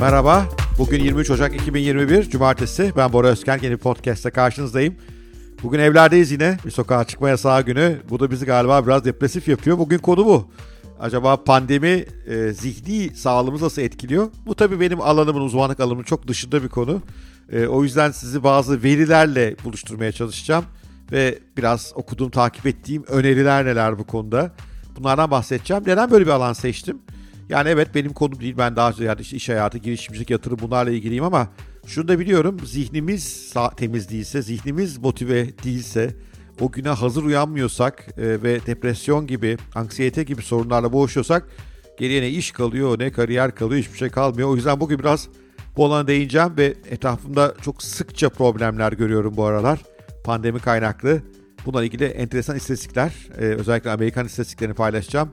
Merhaba, bugün 23 Ocak 2021 Cumartesi. Ben Bora Özken, yeni podcast'te karşınızdayım. Bugün evlerdeyiz yine, bir sokağa çıkma yasağı günü. Bu da bizi galiba biraz depresif yapıyor. Bugün konu bu. Acaba pandemi e, zihni sağlığımızı nasıl etkiliyor? Bu tabii benim alanımın, uzmanlık alanımın çok dışında bir konu. E, o yüzden sizi bazı verilerle buluşturmaya çalışacağım. Ve biraz okuduğum, takip ettiğim öneriler neler bu konuda. Bunlardan bahsedeceğim. Neden böyle bir alan seçtim? Yani evet benim konum değil. Ben daha ziyade işte iş hayatı, girişimcilik, yatırım bunlarla ilgiliyim ama şunu da biliyorum. Zihnimiz temiz değilse, zihnimiz motive değilse, o güne hazır uyanmıyorsak e, ve depresyon gibi, anksiyete gibi sorunlarla boğuşuyorsak geriye ne iş kalıyor, ne kariyer kalıyor, hiçbir şey kalmıyor. O yüzden bugün biraz bu alana değineceğim ve etrafımda çok sıkça problemler görüyorum bu aralar. Pandemi kaynaklı. Bununla ilgili enteresan istatistikler, e, özellikle Amerikan istatistiklerini paylaşacağım.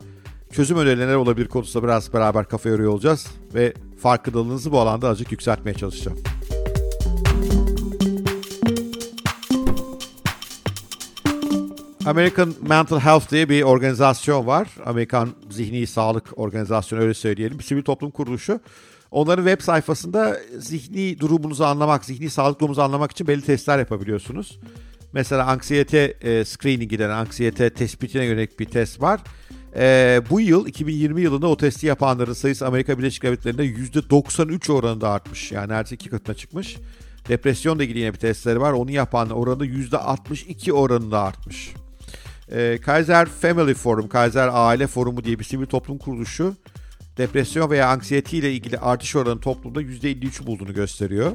Çözüm önerileri olabilir konusunda biraz beraber kafa yoruyor olacağız ve farkındalığınızı bu alanda azıcık yükseltmeye çalışacağım. American Mental Health diye bir organizasyon var. Amerikan Zihni Sağlık Organizasyonu öyle söyleyelim. Bir sivil toplum kuruluşu. Onların web sayfasında zihni durumunuzu anlamak, zihni sağlık durumunuzu anlamak için belli testler yapabiliyorsunuz. Mesela anksiyete e, screening denen anksiyete tespitine yönelik bir test var. E, bu yıl 2020 yılında o testi yapanların sayısı Amerika Birleşik Devletleri'nde %93 oranında artmış. Yani neredeyse iki katına çıkmış. Depresyonla ilgili yine bir testleri var. Onu yapan oranı %62 oranında artmış. E, Kaiser Family Forum, Kaiser Aile Forumu diye bir sivil toplum kuruluşu depresyon veya anksiyete ile ilgili artış oranı toplumda %53 bulduğunu gösteriyor.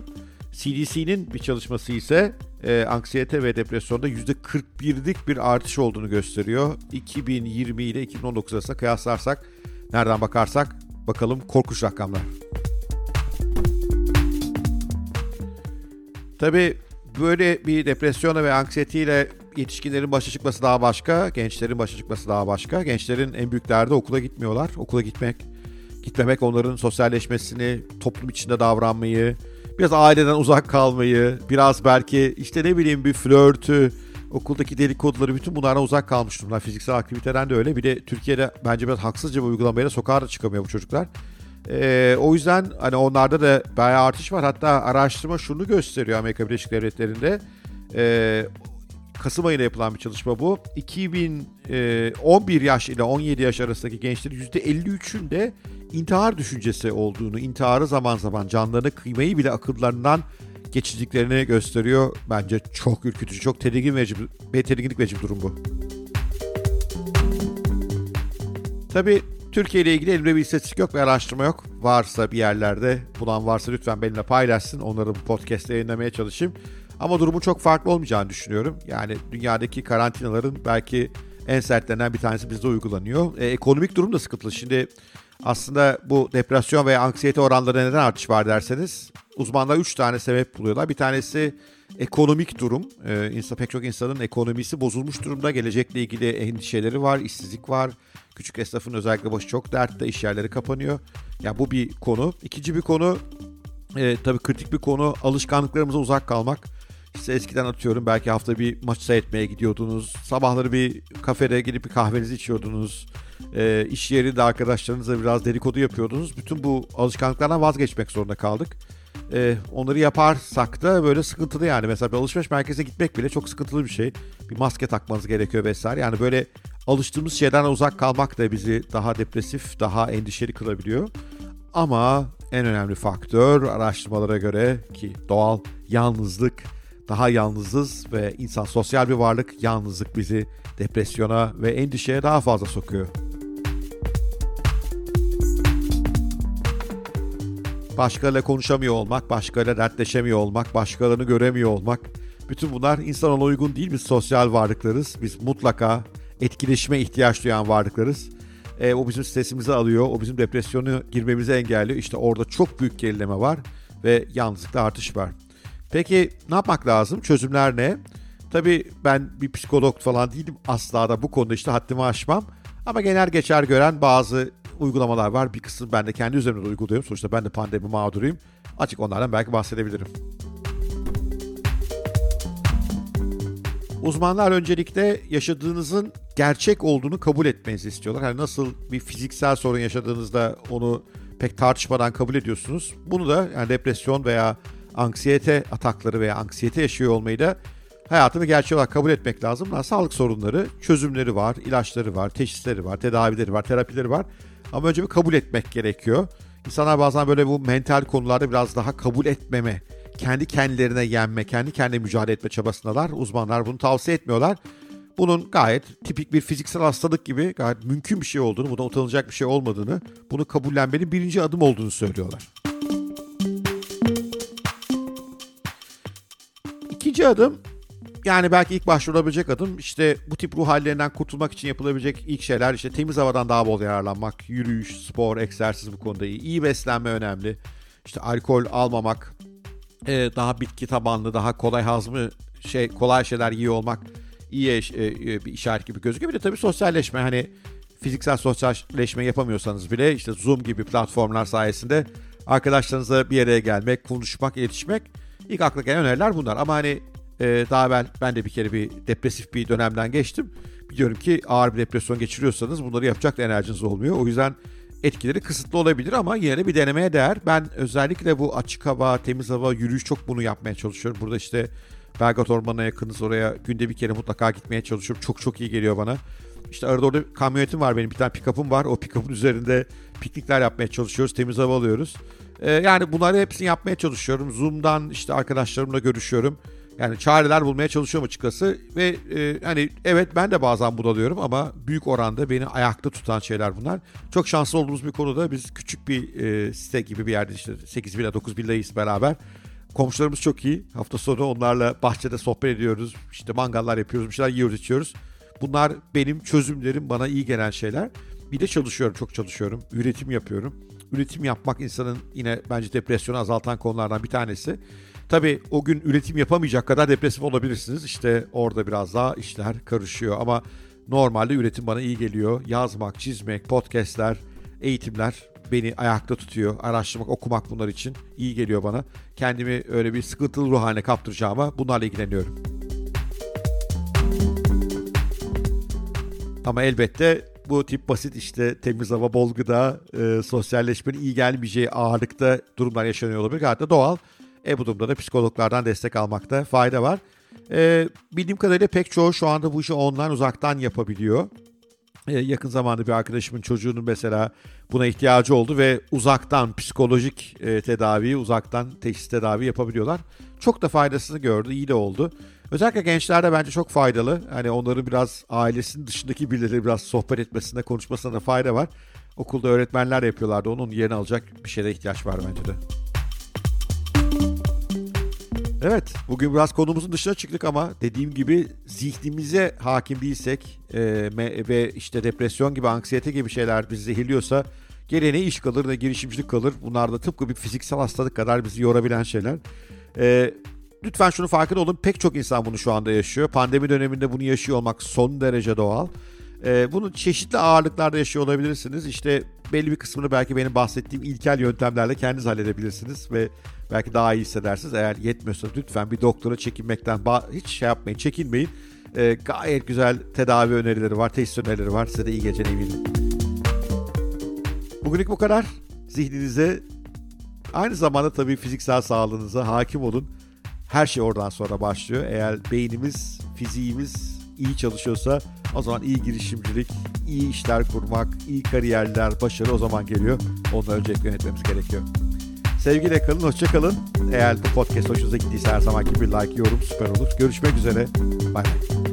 CDC'nin bir çalışması ise e, anksiyete ve depresyonda %41'lik bir artış olduğunu gösteriyor. 2020 ile 2019 arasında kıyaslarsak nereden bakarsak bakalım korkunç rakamlar. Tabii böyle bir depresyona ve anksiyetiyle yetişkinlerin başa çıkması daha başka, gençlerin başa çıkması daha başka. Gençlerin en büyük derdi okula gitmiyorlar. Okula gitmek, gitmemek onların sosyalleşmesini, toplum içinde davranmayı, biraz aileden uzak kalmayı, biraz belki işte ne bileyim bir flörtü, okuldaki dedikoduları bütün bunlardan uzak kalmış durumlar. Fiziksel aktiviteden de öyle. Bir de Türkiye'de bence biraz haksızca bir uygulamayla sokağa da çıkamıyor bu çocuklar. Ee, o yüzden hani onlarda da bayağı artış var. Hatta araştırma şunu gösteriyor Amerika Birleşik Devletleri'nde. Ee, Kasım ayında yapılan bir çalışma bu. 2011 e, yaş ile 17 yaş arasındaki gençlerin %53'ünde intihar düşüncesi olduğunu, intiharı zaman zaman canlarını kıymayı bile akıllarından geçirdiklerini gösteriyor. Bence çok ürkütücü, çok tedirgin verici, ve tedirginlik verici bir durum bu. Tabii Türkiye ile ilgili elimde bir istatistik yok ve araştırma yok. Varsa bir yerlerde bulan varsa lütfen benimle paylaşsın. Onları bu podcast'te yayınlamaya çalışayım. Ama durumu çok farklı olmayacağını düşünüyorum. Yani dünyadaki karantinaların belki en sertlerinden bir tanesi bizde uygulanıyor. E, ekonomik durum da sıkıntılı. Şimdi aslında bu depresyon veya anksiyete oranları neden artış var derseniz uzmanlar 3 tane sebep buluyorlar. Bir tanesi ekonomik durum. Ee, insan, pek çok insanın ekonomisi bozulmuş durumda. Gelecekle ilgili endişeleri var, işsizlik var. Küçük esnafın özellikle başı çok dertte, iş yerleri kapanıyor. Ya yani bu bir konu. İkinci bir konu, e, tabii kritik bir konu alışkanlıklarımıza uzak kalmak. İşte eskiden atıyorum belki hafta bir maç seyretmeye gidiyordunuz. Sabahları bir kafede gidip bir kahvenizi içiyordunuz. E, iş yerinde arkadaşlarınızla biraz dedikodu yapıyordunuz. Bütün bu alışkanlıklardan vazgeçmek zorunda kaldık. E, onları yaparsak da böyle sıkıntılı yani. Mesela bir alışveriş merkezine gitmek bile çok sıkıntılı bir şey. Bir maske takmanız gerekiyor vesaire. Yani böyle alıştığımız şeyden uzak kalmak da bizi daha depresif, daha endişeli kılabiliyor. Ama en önemli faktör araştırmalara göre ki doğal yalnızlık daha yalnızız ve insan sosyal bir varlık yalnızlık bizi depresyona ve endişeye daha fazla sokuyor. Başkalarıyla konuşamıyor olmak, başkalarıyla dertleşemiyor olmak, başkalarını göremiyor olmak. Bütün bunlar insana uygun değil. Biz sosyal varlıklarız. Biz mutlaka etkileşime ihtiyaç duyan varlıklarız. E, o bizim stresimizi alıyor. O bizim depresyonu girmemizi engelliyor. İşte orada çok büyük gerileme var ve yalnızlıkta artış var. Peki ne yapmak lazım? Çözümler ne? Tabii ben bir psikolog falan değilim. Asla da bu konuda işte haddimi aşmam. Ama genel geçer gören bazı uygulamalar var. Bir kısmı ben de kendi üzerimde uyguluyorum. Sonuçta ben de pandemi mağduruyum. Açık onlardan belki bahsedebilirim. Uzmanlar öncelikle yaşadığınızın gerçek olduğunu kabul etmenizi istiyorlar. Hani nasıl bir fiziksel sorun yaşadığınızda onu pek tartışmadan kabul ediyorsunuz. Bunu da yani depresyon veya anksiyete atakları veya anksiyete yaşıyor olmayı da hayatını gerçek olarak kabul etmek lazım. Bunlar sağlık sorunları, çözümleri var, ilaçları var, teşhisleri var, tedavileri var, terapileri var. Ama önce bir kabul etmek gerekiyor. İnsanlar bazen böyle bu mental konularda biraz daha kabul etmeme, kendi kendilerine yenme, kendi kendine mücadele etme çabasındalar. Uzmanlar bunu tavsiye etmiyorlar. Bunun gayet tipik bir fiziksel hastalık gibi gayet mümkün bir şey olduğunu, buna utanılacak bir şey olmadığını, bunu kabullenmenin birinci adım olduğunu söylüyorlar. İkinci adım yani belki ilk başvurabilecek adım işte bu tip ruh hallerinden kurtulmak için yapılabilecek ilk şeyler işte temiz havadan daha bol yararlanmak, yürüyüş, spor, egzersiz bu konuda iyi. İyi beslenme önemli. İşte alkol almamak, daha bitki tabanlı, daha kolay hazmı şey kolay şeyler yiyor olmak iyi bir işaret gibi gözüküyor. Bir de tabii sosyalleşme hani fiziksel sosyalleşme yapamıyorsanız bile işte Zoom gibi platformlar sayesinde arkadaşlarınızla bir araya gelmek, konuşmak, iletişmek ilk akla gelen öneriler bunlar. Ama hani ee, daha evvel ben de bir kere bir depresif bir dönemden geçtim. Biliyorum ki ağır bir depresyon geçiriyorsanız bunları yapacak da enerjiniz olmuyor. O yüzden etkileri kısıtlı olabilir ama yine de bir denemeye değer. Ben özellikle bu açık hava, temiz hava, yürüyüş çok bunu yapmaya çalışıyorum. Burada işte Belgrad Ormanı'na yakınız oraya günde bir kere mutlaka gitmeye çalışıyorum. Çok çok iyi geliyor bana. İşte arada orada kamyonetim var benim bir tane pick-up'ım var. O pick-up'ın üzerinde piknikler yapmaya çalışıyoruz. Temiz hava alıyoruz. Ee, yani bunları hepsini yapmaya çalışıyorum. Zoom'dan işte arkadaşlarımla görüşüyorum. Yani çareler bulmaya çalışıyorum açıkçası ve e, hani evet ben de bazen budalıyorum ama büyük oranda beni ayakta tutan şeyler bunlar. Çok şanslı olduğumuz bir konuda biz küçük bir e, site gibi bir yerde işte 8 villa 9 villayız beraber. Komşularımız çok iyi. Hafta sonu onlarla bahçede sohbet ediyoruz. İşte mangallar yapıyoruz, bir şeyler yiyoruz, içiyoruz. Bunlar benim çözümlerim, bana iyi gelen şeyler. Bir de çalışıyorum, çok çalışıyorum. Üretim yapıyorum. Üretim yapmak insanın yine bence depresyonu azaltan konulardan bir tanesi. Tabii o gün üretim yapamayacak kadar depresif olabilirsiniz. İşte orada biraz daha işler karışıyor ama normalde üretim bana iyi geliyor. Yazmak, çizmek, podcastler, eğitimler beni ayakta tutuyor. Araştırmak, okumak bunlar için iyi geliyor bana. Kendimi öyle bir sıkıntılı ruh haline kaptıracağıma bunlarla ilgileniyorum. Ama elbette bu tip basit işte temiz hava, bol gıda, e, sosyalleşmenin iyi gelmeyeceği ağırlıkta durumlar yaşanıyor olabilir. Gayet de doğal. E bu durumda da psikologlardan destek almakta fayda var. E, bildiğim kadarıyla pek çoğu şu anda bu işi online uzaktan yapabiliyor. E, yakın zamanda bir arkadaşımın çocuğunun mesela buna ihtiyacı oldu ve uzaktan psikolojik e, tedavi, uzaktan teşhis tedavi yapabiliyorlar. Çok da faydasını gördü, iyi de oldu. Özellikle gençlerde bence çok faydalı. Hani onların biraz ailesinin dışındaki birileri biraz sohbet etmesinde, konuşmasına da fayda var. Okulda öğretmenler yapıyorlardı. Onun yerini alacak bir şeye ihtiyaç var bence de. Evet, bugün biraz konumuzun dışına çıktık ama dediğim gibi zihnimize hakim değilsek e, ve işte depresyon gibi, anksiyete gibi şeyler bizi zehirliyorsa geriye ne iş kalır ne girişimcilik kalır. Bunlar da tıpkı bir fiziksel hastalık kadar bizi yorabilen şeyler. E, lütfen şunu farkında olun, pek çok insan bunu şu anda yaşıyor. Pandemi döneminde bunu yaşıyor olmak son derece doğal. E, bunu çeşitli ağırlıklarda yaşıyor olabilirsiniz. İşte belli bir kısmını belki benim bahsettiğim ilkel yöntemlerle kendiniz halledebilirsiniz ve belki daha iyi hissedersiniz. Eğer yetmiyorsa lütfen bir doktora çekinmekten hiç şey yapmayın, çekinmeyin. E, gayet güzel tedavi önerileri var, teşhis önerileri var. Size de iyi geceler, iyi Bugünlük bu kadar. Zihninize aynı zamanda tabii fiziksel sağlığınıza hakim olun. Her şey oradan sonra başlıyor. Eğer beynimiz, fiziğimiz iyi çalışıyorsa o zaman iyi girişimcilik, iyi işler kurmak, iyi kariyerler, başarı o zaman geliyor. Ondan önce yönetmemiz gerekiyor. Sevgiyle kalın, hoşça kalın. Eğer bu podcast hoşunuza gittiyse her zaman gibi like, yorum süper olur. Görüşmek üzere. Bay bay.